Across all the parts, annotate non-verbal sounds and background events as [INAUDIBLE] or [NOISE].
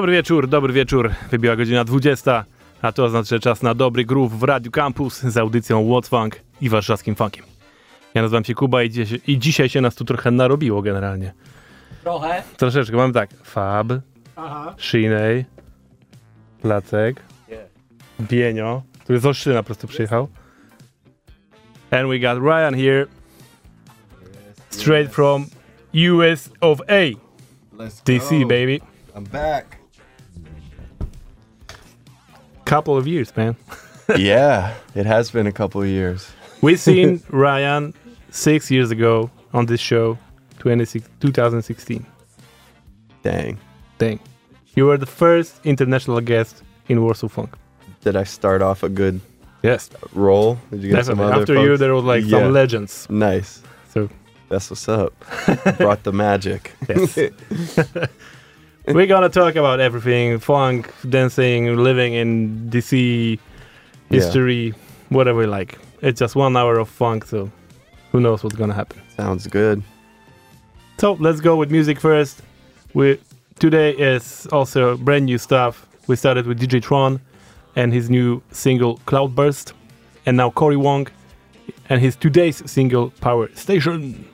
Dobry wieczór, dobry wieczór. Wybiła godzina 20, a to oznacza czas na dobry groove w Radio Campus z audycją What's Funk i warszawskim funkiem. Ja nazywam się Kuba i dzisiaj, i dzisiaj się nas tu trochę narobiło generalnie. Trochę. Troszeczkę, mamy tak, Fab, Aha. Shinej, Placek, Bienio, który z Olsztyna po prostu przyjechał. And we got Ryan here, straight from US of A, Let's DC go. baby. I'm back. Couple of years, man. [LAUGHS] yeah, it has been a couple of years. We [LAUGHS] seen Ryan six years ago on this show, 26 2016. Dang. Dang. You were the first international guest in Warsaw Funk. Did I start off a good Yes, roll? Did you get some other After you, there was like Yeah. some legends. Nice. So That's what's up. [LAUGHS] Brought the magic. Yes. [LAUGHS] we're gonna talk about everything: funk, dancing, living in DC, history, whatever you like. It's just one hour of funk, so who knows what's gonna happen. Sounds good. So let's go with music first. We today is also brand new stuff. We started with DJ Tron and his new single Cloudburst, and now Cory Wong and his today's single Power Station.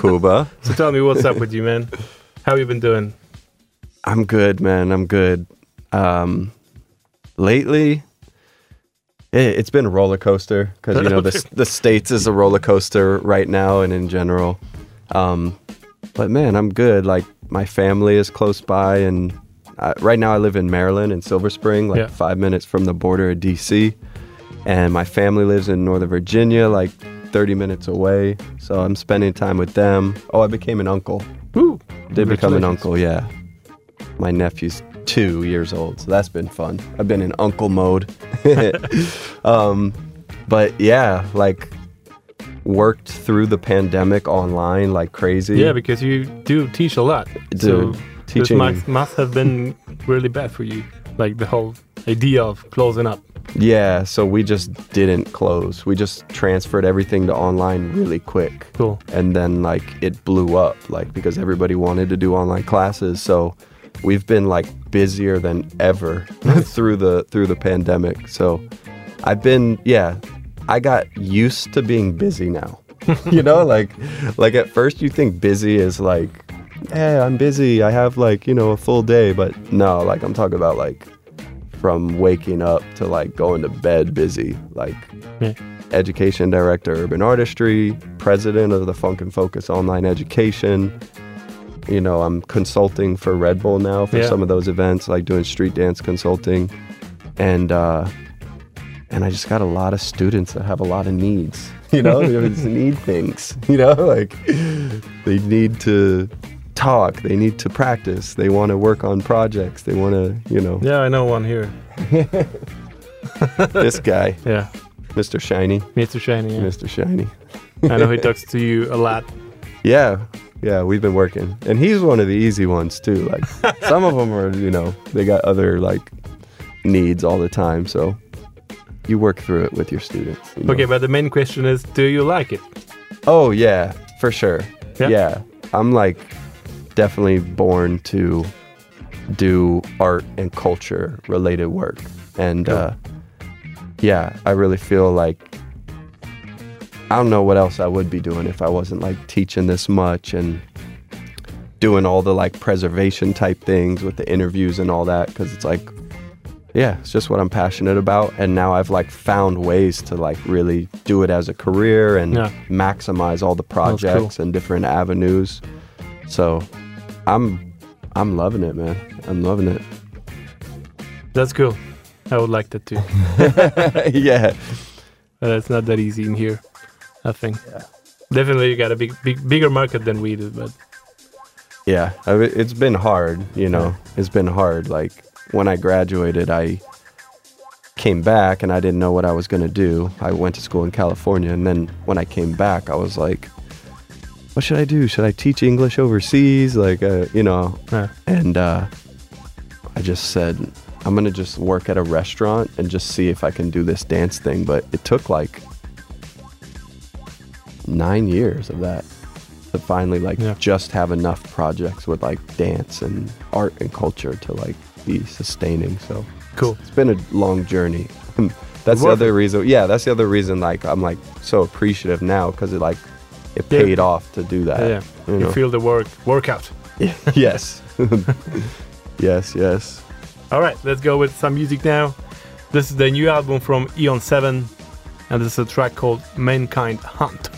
Kuba. So tell me what's up with you, man. How you been doing? I'm good, man. I'm good. Um, lately, it, it's been a roller coaster because you know the the states is a roller coaster right now and in general. Um, but man, I'm good. Like my family is close by, and I, right now I live in Maryland in Silver Spring, like Yeah. five minutes from the border of DC. And my family lives in Northern Virginia, like 30 minutes away. So I'm spending time with them. Oh, I became an uncle. Woo! Did become an uncle, yeah. My nephew's two years old, so that's been fun. I've been in uncle mode. [LAUGHS] um, but yeah, like worked through the pandemic online like crazy. Yeah, because you do teach a lot. Dude, so this must, must have been really bad for you. Like the whole idea of closing up. Yeah, so we just didn't close. We just transferred everything to online really quick. Cool. and then like it blew up like because everybody wanted to do online classes so we've been like busier than ever [LAUGHS] through the through the pandemic so i've been yeah i got used to being busy now [LAUGHS] you know like like at first you think busy is like hey i'm busy i have like you know a full day but no like i'm talking about like from waking up to like going to bed busy like Yeah. education director urban artistry president of the funk and focus online education you know i'm consulting for red bull now for Yeah. some of those events like doing street dance consulting and uh and i just got a lot of students that have a lot of needs [LAUGHS] you know they just need things [LAUGHS] you know like they need to talk they need to practice they want to work on projects they want to you know Yeah, I know one here. this guy [LAUGHS] Yeah, mr shiny Mr. Shiny. Yeah. mr shiny [LAUGHS] I know he talks [LAUGHS] to you a lot. Yeah, yeah, we've been working, and he's one of the easy ones too. Like some of them are, you know, they got other like needs all the time, so you work through it with your students. you know. Okay, but the main question is, do you like it? Oh yeah, for sure. Yeah? Yeah, I'm like definitely born to do art and culture related work, and Cool. uh, yeah, I really feel like I don't know what else I would be doing if I wasn't like teaching this much and doing all the like preservation type things with the interviews and all that because it's like yeah it's just what i'm passionate about and now i've like found ways to like really do it as a career and Yeah. maximize all the cool. projects and different avenues so i'm i'm loving it man i'm loving it That's cool. I would like that too. [LAUGHS] yeah But it's not that easy in here, I think. Yeah. Definitely, you got a big, big, bigger market than we do. But Yeah, I it's been hard, you know. It's been hard. Like when I graduated, I came back and I didn't know what I was going to do. I went to school in California, and then when I came back, I was like, "What should I do? Should I teach English overseas?" Like, uh, you know. Yeah. And uh, I just said, "I'm gonna just work at a restaurant and just see if I can do this dance thing." But it took like nine years of that to finally like Yeah. just have enough projects with like dance and art and culture to like be sustaining. So cool. it's been a long journey. [LAUGHS] that's the other reason. Yeah, that's the other reason. Like I'm like so appreciative now because it like it Yeah. paid off to do that. yeah, you you know? feel the work workout. [LAUGHS] yes, [LAUGHS] yes, yes. All right, let's go with some music now. This is the new album from Aeon Seven, and this is a track called "Mankind Hunt."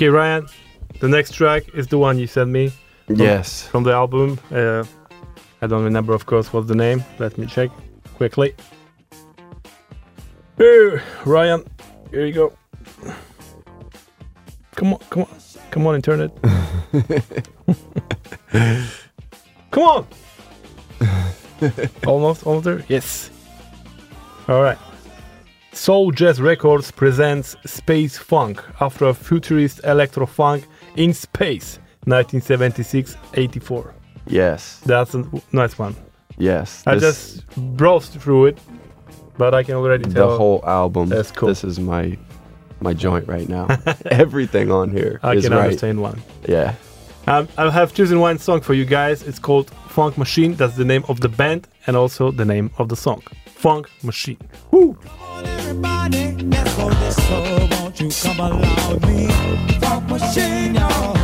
Okay, Ryan, the next track is the one you sent me Yes. from the album. Uh, I don't remember, of course, what's the name. Let me check quickly. Ryan, here you go. Come on, come on, come on and turn it. come on. [LAUGHS] almost, almost there. Yes. All right. Soul Jazz Records presents Space Funk Afro futurist electro funk in space, 1976-84. Yes. That's a nice one. Yes. I just browsed through it, but I can already tell the whole album. That's cool. This is my my joint right now. [LAUGHS] Everything on here I is can right. understand one. Yeah. Um, I have chosen one song for you guys. It's called Funk Machine. That's the name of the band and also the name of the song. Funk Machine. Woo! everybody, let's go. Won't you come along me? Funk machine, y'all.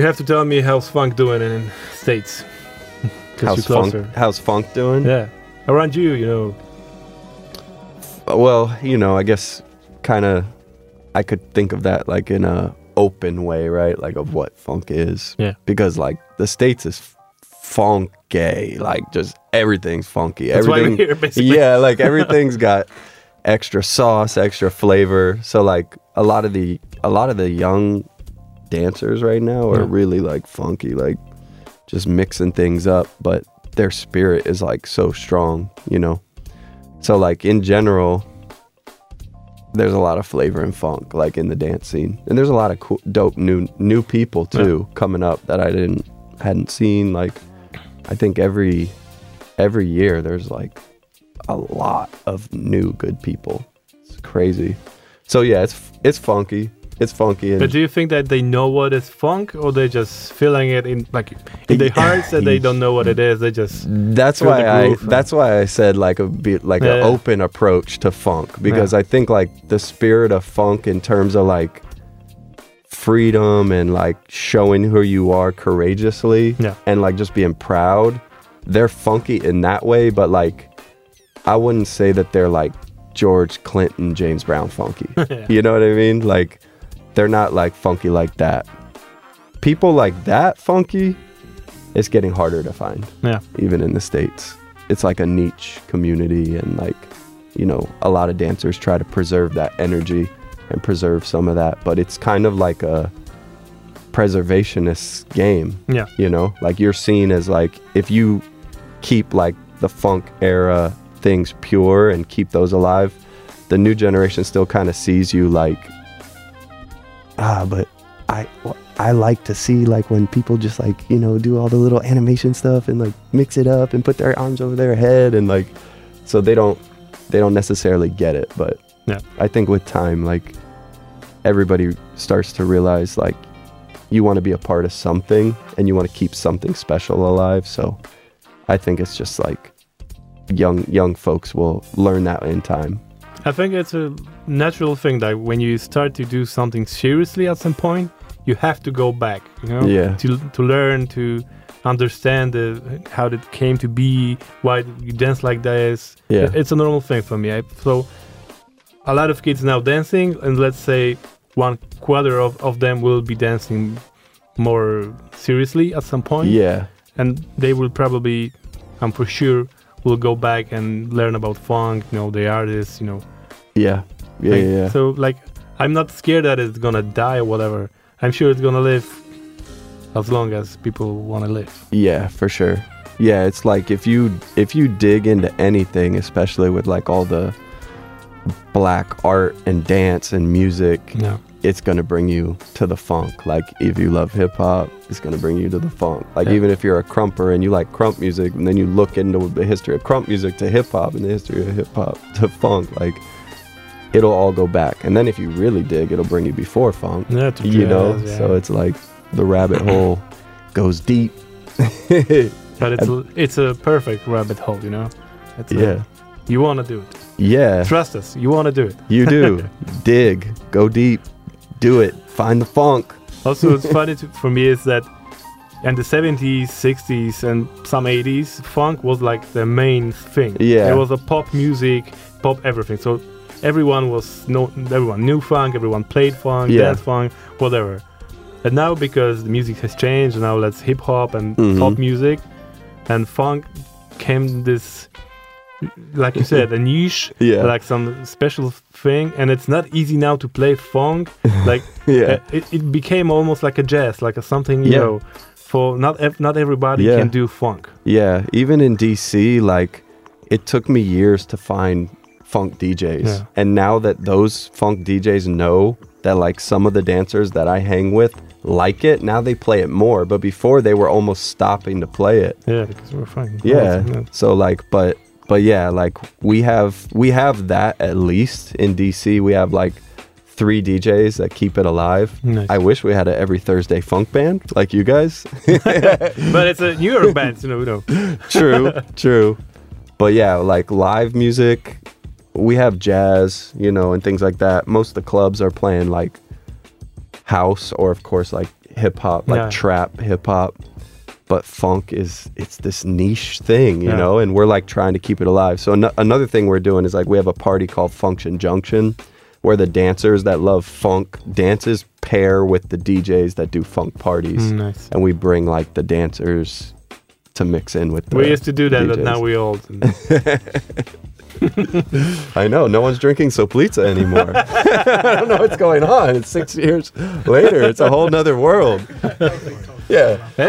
You have to tell me how's funk doing in states. [LAUGHS] How's funk? How's funk doing? Yeah, around you, you know. Well, you know, I guess kind of I could think of that like in a open way, right? Like of what funk is. Yeah. Because like the states is funky, like just everything's funky. That's Everything here, basically. [LAUGHS] Yeah, like everything's [LAUGHS] got extra sauce, extra flavor. So like a lot of the a lot of the young dancers right now are Yeah. really like funky, like just mixing things up, but their spirit is like so strong, you know. So like in general, there's a lot of flavor and funk like in the dance scene, and there's a lot of cool, dope new new people too coming up that I didn't hadn't seen. Like I think every every year there's like a lot of new good people. It's crazy. So yeah, it's it's funky. It's funky But do you think that they know what is funk, or they're just feeling it in like in their hearts that they don't know what it is? They just that's why I that's why I said like a bit like an open approach to funk because Yeah. I think like the spirit of funk in terms of like freedom and like showing who you are courageously Yeah. and like just being proud they're funky in that way but like I wouldn't say that they're like George Clinton James Brown funky [LAUGHS] Yeah. you know what I mean like they're not like funky like that. People like that funky it's getting harder to find. Yeah, even in the states. It's like a niche community and like you know a lot of dancers try to preserve that energy and preserve some of that but it's kind of like a preservationist game yeah, you know? Like you're seen as like if you keep like the funk era things pure and keep those alive the new generation still kind of sees you like ah but i i like to see like when people just like you know do all the little animation stuff and like mix it up and put their arms over their head and like so they don't they don't necessarily get it but Yeah. i think with time like everybody starts to realize like you want to be a part of something and you want to keep something special alive so i think it's just like young young folks will learn that in time I think it's a natural thing that when you start to do something seriously at some point, you have to go back, you know, Yeah. to to learn to understand the, how it came to be, why you dance like this. Yeah. It's a normal thing for me. I, so a lot of kids now dancing, and let's say one quarter of, of them will be dancing more seriously at some point. yeah and they will probably, I'm for sure, will go back and learn about funk, you know, the artists, you know. yeah yeah Like, yeah. So like, I'm not scared that it's gonna die or whatever. I'm sure it's gonna live as long as people want to live. Yeah, for sure. Yeah, it's like if you if you dig into anything, especially with like all the black art and dance and music, Yeah. it's gonna bring you to the funk. Like if you love hip hop, it's gonna bring you to the funk. Like Yeah. even if you're a krumper and you like krump music, and then you look into the history of krump music to hip hop and the history of hip hop to funk, like it'll all go back. And then if you really dig, it'll bring you before funk. Yeah, to you know, yeah. so it's like the rabbit [COUGHS] hole goes deep. [LAUGHS] but it's a, it's a perfect rabbit hole, you know. It's a- Yeah. you want to do it. Yeah, Trust us. You want to do it. you do. [LAUGHS] Dig, go deep, do it, find the funk. Also, it's funny to, for me is that in the 70s, 60s, and some 80s, funk was like the main thing. Yeah. It was a pop music, pop everything. So everyone was no, everyone knew funk, everyone played funk, Yeah. dance funk, whatever. And now because the music has changed, now let's hip hop and Mhm. pop music, and funk came this, like you said, a [LAUGHS] niche, Yeah. like some special thing, and it's not easy now to play funk. [LAUGHS] Like Yeah, uh, it, it became almost like a jazz, like a something you Yeah. know. For not ev- not everybody Yeah. can do funk. yeah. Even in DC, like it took me years to find funk DJs, Yeah. and now that those funk DJs know that like some of the dancers that I hang with like it, now they play it more. But before they were almost stopping to play it. Yeah, because we're fine. yeah Yeah. so like but but yeah like we have we have that at least in dc we have like three djs that keep it alive Nice. i wish we had a every thursday funk band like you guys [LAUGHS] But it's a newer band, you know. You know. true true but yeah like live music we have jazz you know and things like that most of the clubs are playing like house or of course like hip hop, like Yeah. trap hip hop. But funk is it's this niche thing, you Yeah. know, and we're like trying to keep it alive. So an- another thing we're doing is like we have a party called Function Junction, where the dancers that love funk dances pair with the DJs that do funk parties, Mm, nice. and we bring like the dancers to mix in with. The We used to do that, but now we old. [LAUGHS] [LAUGHS] I know no one's drinking Soplica anymore. [LAUGHS] I don't know what's going on. It's six years later. It's a whole nother world. Yeah. Hey,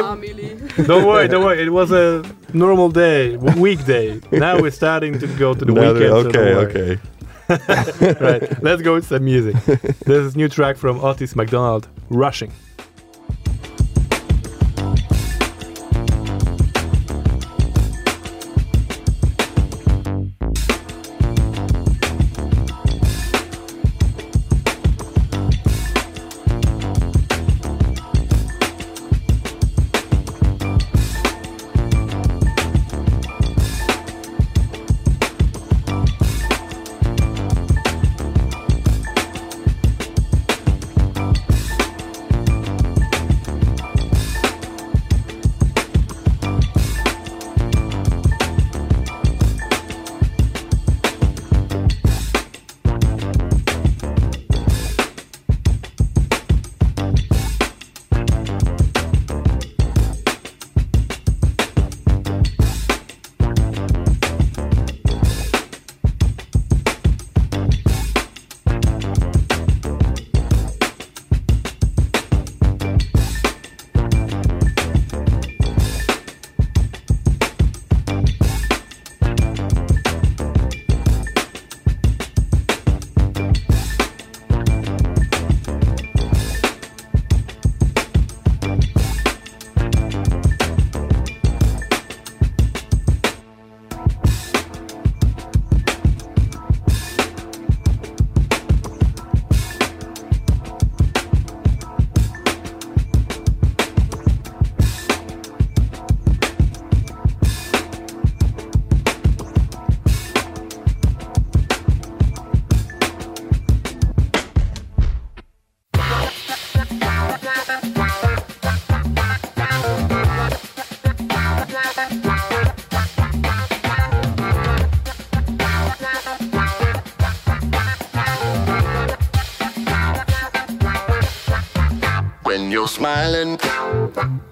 don't worry, don't worry. It was a normal day, weekday. Now we're starting to go to the Now weekend. they're- so okay, okay. [LAUGHS] right, let's go with some music. this is new track from Otis McDonald, Rushing.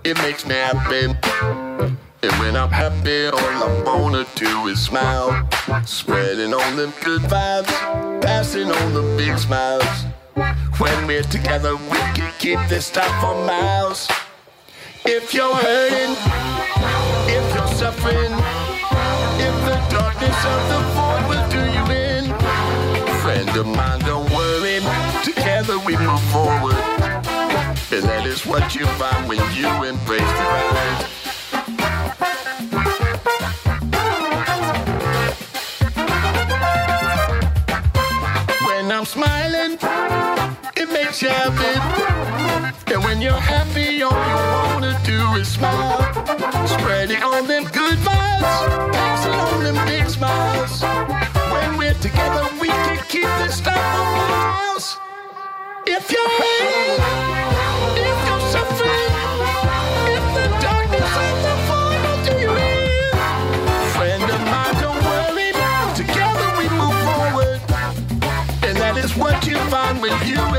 It makes me happy. And when I'm happy, all I wanna do is smile. Spreading on them good vibes, passing on the big smiles. When we're together, we can keep this stuff for miles. If you're hurting, if you're suffering, if the darkness of the void will do you in, friend of mine, don't worry. Together we move forward. And that is what you find when you embrace the ride. When I'm smiling, it makes you happy. And when you're happy, all you wanna do is smile. Spreading on them good vibes, passing on them big smiles. When we're together, we can keep this stuff for miles. If you're hurting, if the darkness of the void will do you in, friend of mine, don't worry. Together we move forward, and that is what you find when you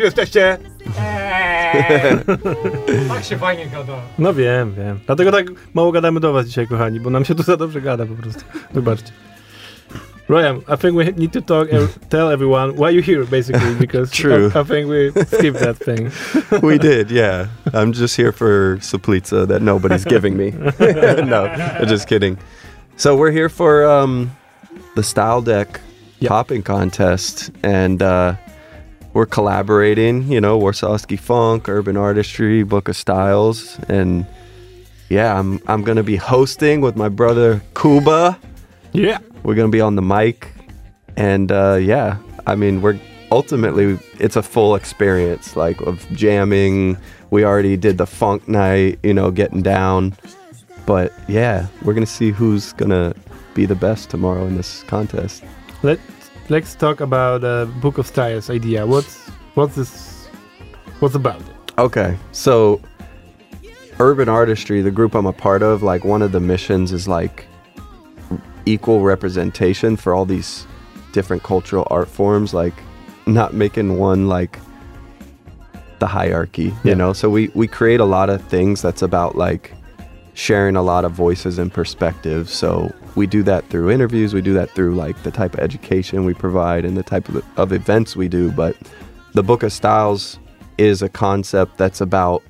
Ej, jesteście! Eee, tak się fajnie gada. No wiem, wiem. Dlatego tak mało gadamy do was dzisiaj, kochani, bo nam się tu za dobrze gada po prostu. Wybaczcie. Ryan, I think we need to talk and tell everyone why you're here, basically, because True. I, I think we skipped that thing. [LAUGHS] we did, yeah. I'm just here for Soplica that nobody's giving me. [LAUGHS] [LAUGHS] no, just kidding. So we're here for um, the Style Deck Yep. popping contest, and uh, we're collaborating. You know, Warszawski Funk, Urban Artistry, Book of Styles, and yeah, I'm I'm gonna be hosting with my brother Kuba. Yeah. We're gonna be on the mic, and uh, yeah, I mean, we're ultimately it's a full experience, like of jamming. We already did the funk night, you know, getting down, but yeah, we're gonna see who's gonna be the best tomorrow in this contest. Let Let's talk about uh, Book of Styles idea. What's what's this? What's about it? Okay, so Urban Artistry, the group I'm a part of, like one of the missions is like equal representation for all these different cultural art forms, like not making one like the hierarchy, you Yeah. know? So we we create a lot of things that's about like sharing a lot of voices and perspectives. So we do that through interviews, we do that through like the type of education we provide and the type of, of events we do, but the Book of Styles is a concept that's about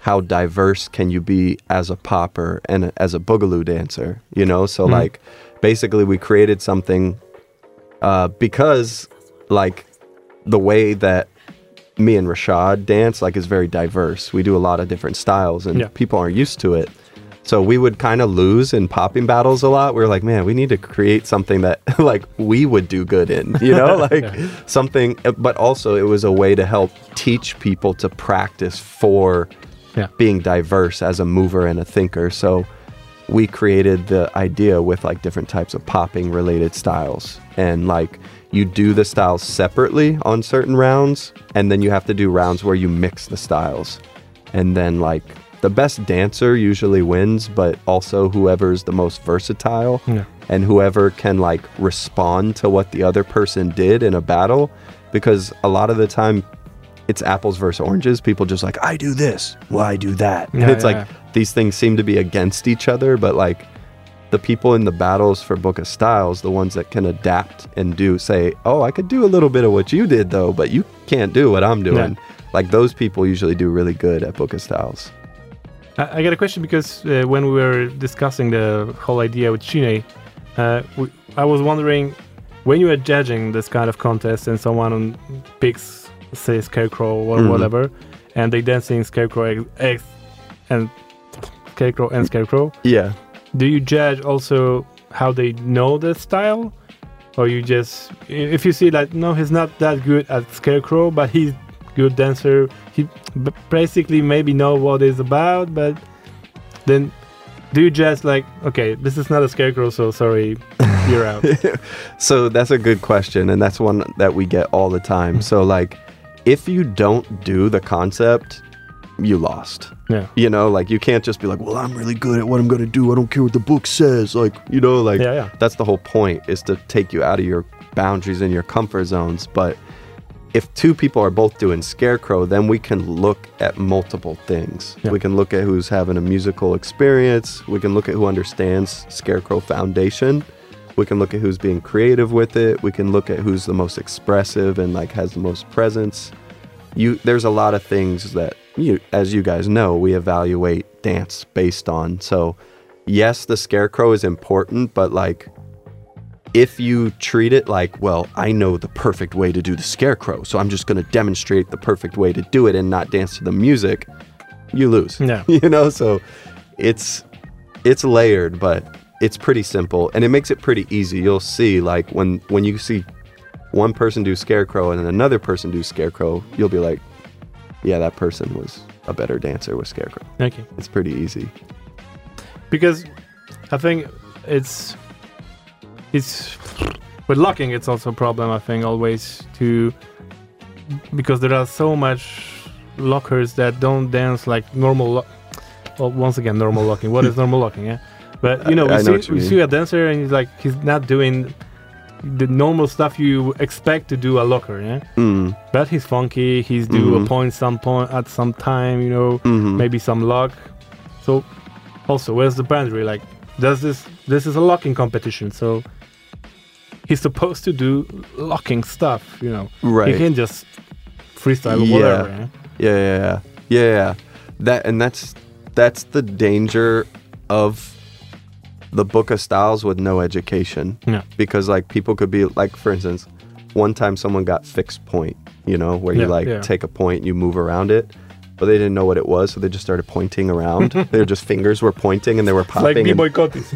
how diverse can you be as a popper and a- as a boogaloo dancer, you know? So like basically we created something uh, because like the way that me and Rashad dance like is very diverse. We do a lot of different styles and Yeah. people aren't used to it. So we would kind of lose in popping battles a lot. We are like, man, we need to create something that [LAUGHS] like we would do good in, you know, [LAUGHS] like something. Eh, but also, it was a way to help teach people to practice for Yeah. being diverse as a mover and a thinker. So we created the idea with like different types of popping related styles and like you do the styles separately on certain rounds and then you have to do rounds where you mix the styles and then like the best dancer usually wins but also whoever's the most versatile Yeah. and whoever can like respond to what the other person did in a battle because a lot of the time it's apples versus oranges. People just like i do this well i do that? And Yeah, it's yeah, like these things seem to be against each other but like the people in the battles for book of styles the ones that can adapt and do say oh i could do a little bit of what you did though but you can't do what i'm doing. Like those people usually do really good at book of styles I, I got a question because uh, when we were discussing the whole idea with Chine, Uh, we, I was wondering when you are judging this kind of contest and someone picks, say, Scarecrow or Mhm. whatever, and they dancing Scarecrow X, X and Scarecrow and Scarecrow. Yeah. Do you judge also how they know the style, or you just if you see like no, he's not that good at Scarecrow, but he's good dancer. He basically maybe know what it's about, but then do you just like okay, this is not a Scarecrow, so sorry, you're out. [LAUGHS] so that's a good question and that's one that we get all the time mm. so like if you don't do the concept you lost Yeah. you know like you can't just be like well i'm really good at what i'm gonna do i don't care what the book says like you know like Yeah, yeah. that's the whole point is to take you out of your boundaries and your comfort zones but if two people are both doing scarecrow then we can look at multiple things. Yeah. we can look at who's having a musical experience. We can look at who understands scarecrow foundation. We can look at who's being creative with it. We can look at who's the most expressive and like has the most presence. You there's a lot of things that you as you guys know we evaluate dance based on. So yes the scarecrow is important but like if you treat it like well i know the perfect way to do the scarecrow so i'm just going to demonstrate the perfect way to do it and not dance to the music you lose Yeah. [LAUGHS] you know so it's it's layered but it's pretty simple and it makes it pretty easy you'll see like when when you see one person do scarecrow and then another person do scarecrow you'll be like yeah that person was a better dancer with scarecrow Okay. it's pretty easy because I think it's it's with locking it's also a problem I think always to because there are so much lockers that don't dance like normal lo- well once again normal locking what is [LAUGHS] normal locking yeah but you know we I know see we mean. see a dancer and he's like he's not doing the normal stuff you expect to do a locker yeah mm, but he's funky he's do a Mhm. point some point at some time you know mhm. maybe some luck. So also where's the boundary? Like does this this is a locking competition, so he's supposed to do locking stuff, you know. right He can just freestyle Yeah. whatever. Yeah? Yeah, yeah, yeah, yeah, yeah. That and that's that's the danger of the book of styles with no education. Yeah. Because like people could be like, for instance, one time someone got fixed point, you know, where you like yeah. take a point and you move around it. But they didn't know what it was, so they just started pointing around. [LAUGHS] Their just fingers were pointing and they were like popping. me and- boycottis.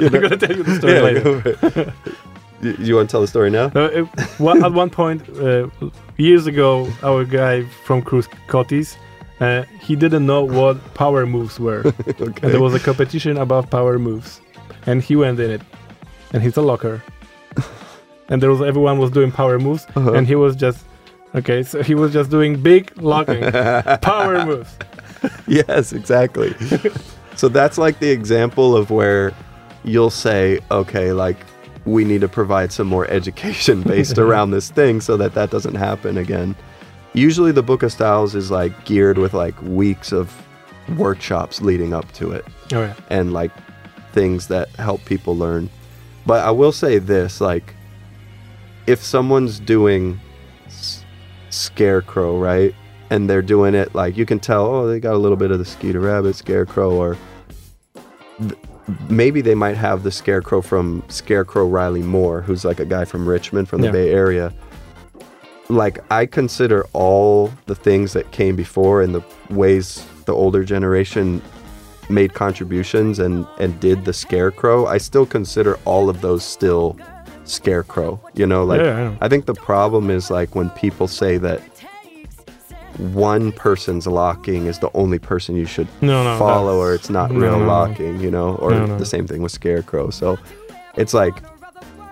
[LAUGHS] I'm gonna tell you the story Yeah, later. go for it. you, you want to tell the story now? No, it, one, at one point, uh, years ago, our guy from Cruz Cotis, uh, he didn't know what power moves were. [LAUGHS] okay. and there was a competition about power moves and he went in it and he's a locker and there was everyone was doing power moves Uh-huh. and he was just okay so he was just doing big locking [LAUGHS] power moves yes, exactly. [LAUGHS] so that's like the example of where you'll say, okay, like we need to provide some more education [LAUGHS] based around this thing so that that doesn't happen again. Usually the Book of Styles is like geared with like weeks of workshops leading up to it oh yeah and like things that help people learn. But I will say this like if someone's doing scarecrow, right? And they're doing it like you can tell, oh, they got a little bit of the Skeeter Rabbit scarecrow or th- maybe they might have the scarecrow from Scarecrow Riley Moore, who's like a guy from Richmond from the Yeah. Bay Area. Like I consider all the things that came before and the ways the older generation made contributions and and did the scarecrow i still consider all of those still scarecrow you know like Yeah, I. I think the problem is like when people say that one person's locking is the only person you should No, no, follow or it's not real no, locking you know or the same thing with scarecrow so it's like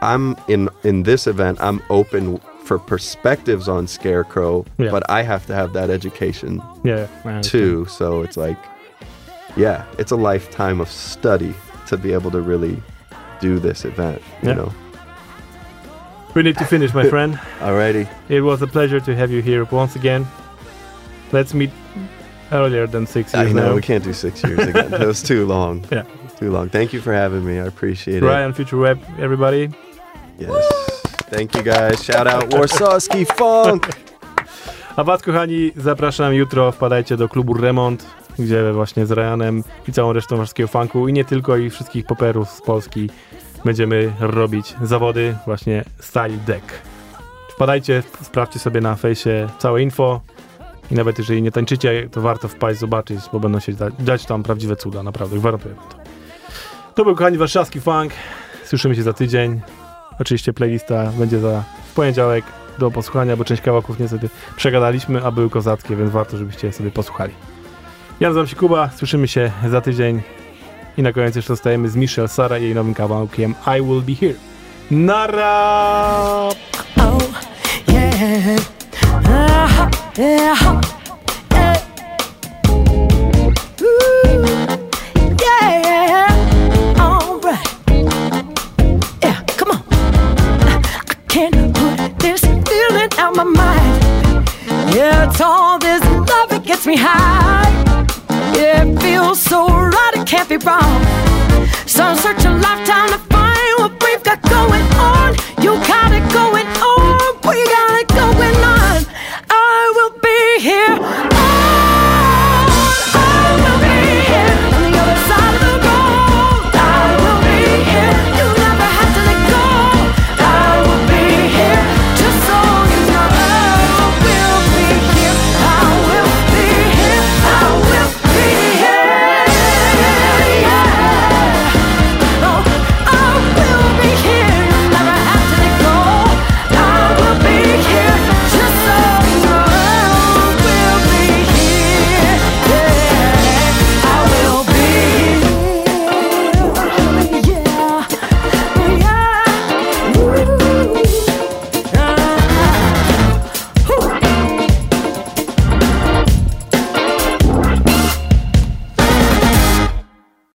i'm in in this event i'm open for perspectives on scarecrow Yeah. but i have to have that education yeah too. So it's like, yeah, it's a lifetime of study to be able to really do this event. You Yeah. know. We need to finish my [LAUGHS] friend Alrighty. it was a pleasure to have you here once again let's meet earlier than six years I know now we can't do six years again. that was too long. [LAUGHS] Yeah. Too long. Thank you for having me. I appreciate it. Ryan Future Webb everybody. Yes. Thank you guys. Shout out Warszawski Funk. [LAUGHS] A Was, kochani, zapraszam jutro. Wpadajcie do klubu Remont, gdzie właśnie z Ryanem i całą resztą warszawskiego funku i nie tylko, i wszystkich poperów z Polski będziemy robić zawody właśnie style deck. Wpadajcie, sprawdźcie sobie na fejsie całe info i nawet jeżeli nie tańczycie, to warto wpaść, zobaczyć, bo będą się da- dać tam prawdziwe cuda, naprawdę, gwarantuję to. To był kochani warszawski funk, słyszymy się za tydzień. Oczywiście playlista będzie za poniedziałek do posłuchania, bo część kawałków niestety przegadaliśmy, a były kozackie, więc warto, żebyście sobie posłuchali. Ja nazywam się Kuba, słyszymy się za tydzień i na koniec jeszcze zostajemy z Michelle Sarah i jej nowym kawałkiem I Will Be Here. Nara! Oh, yeah. Uh-huh, yeah. my mind. Yeah, it's all this love, it gets me high. Yeah, it feels so right, it can't be wrong. So I'll search a lifetime to find what we've got going on. You got it going on, we got it going on. I will be here.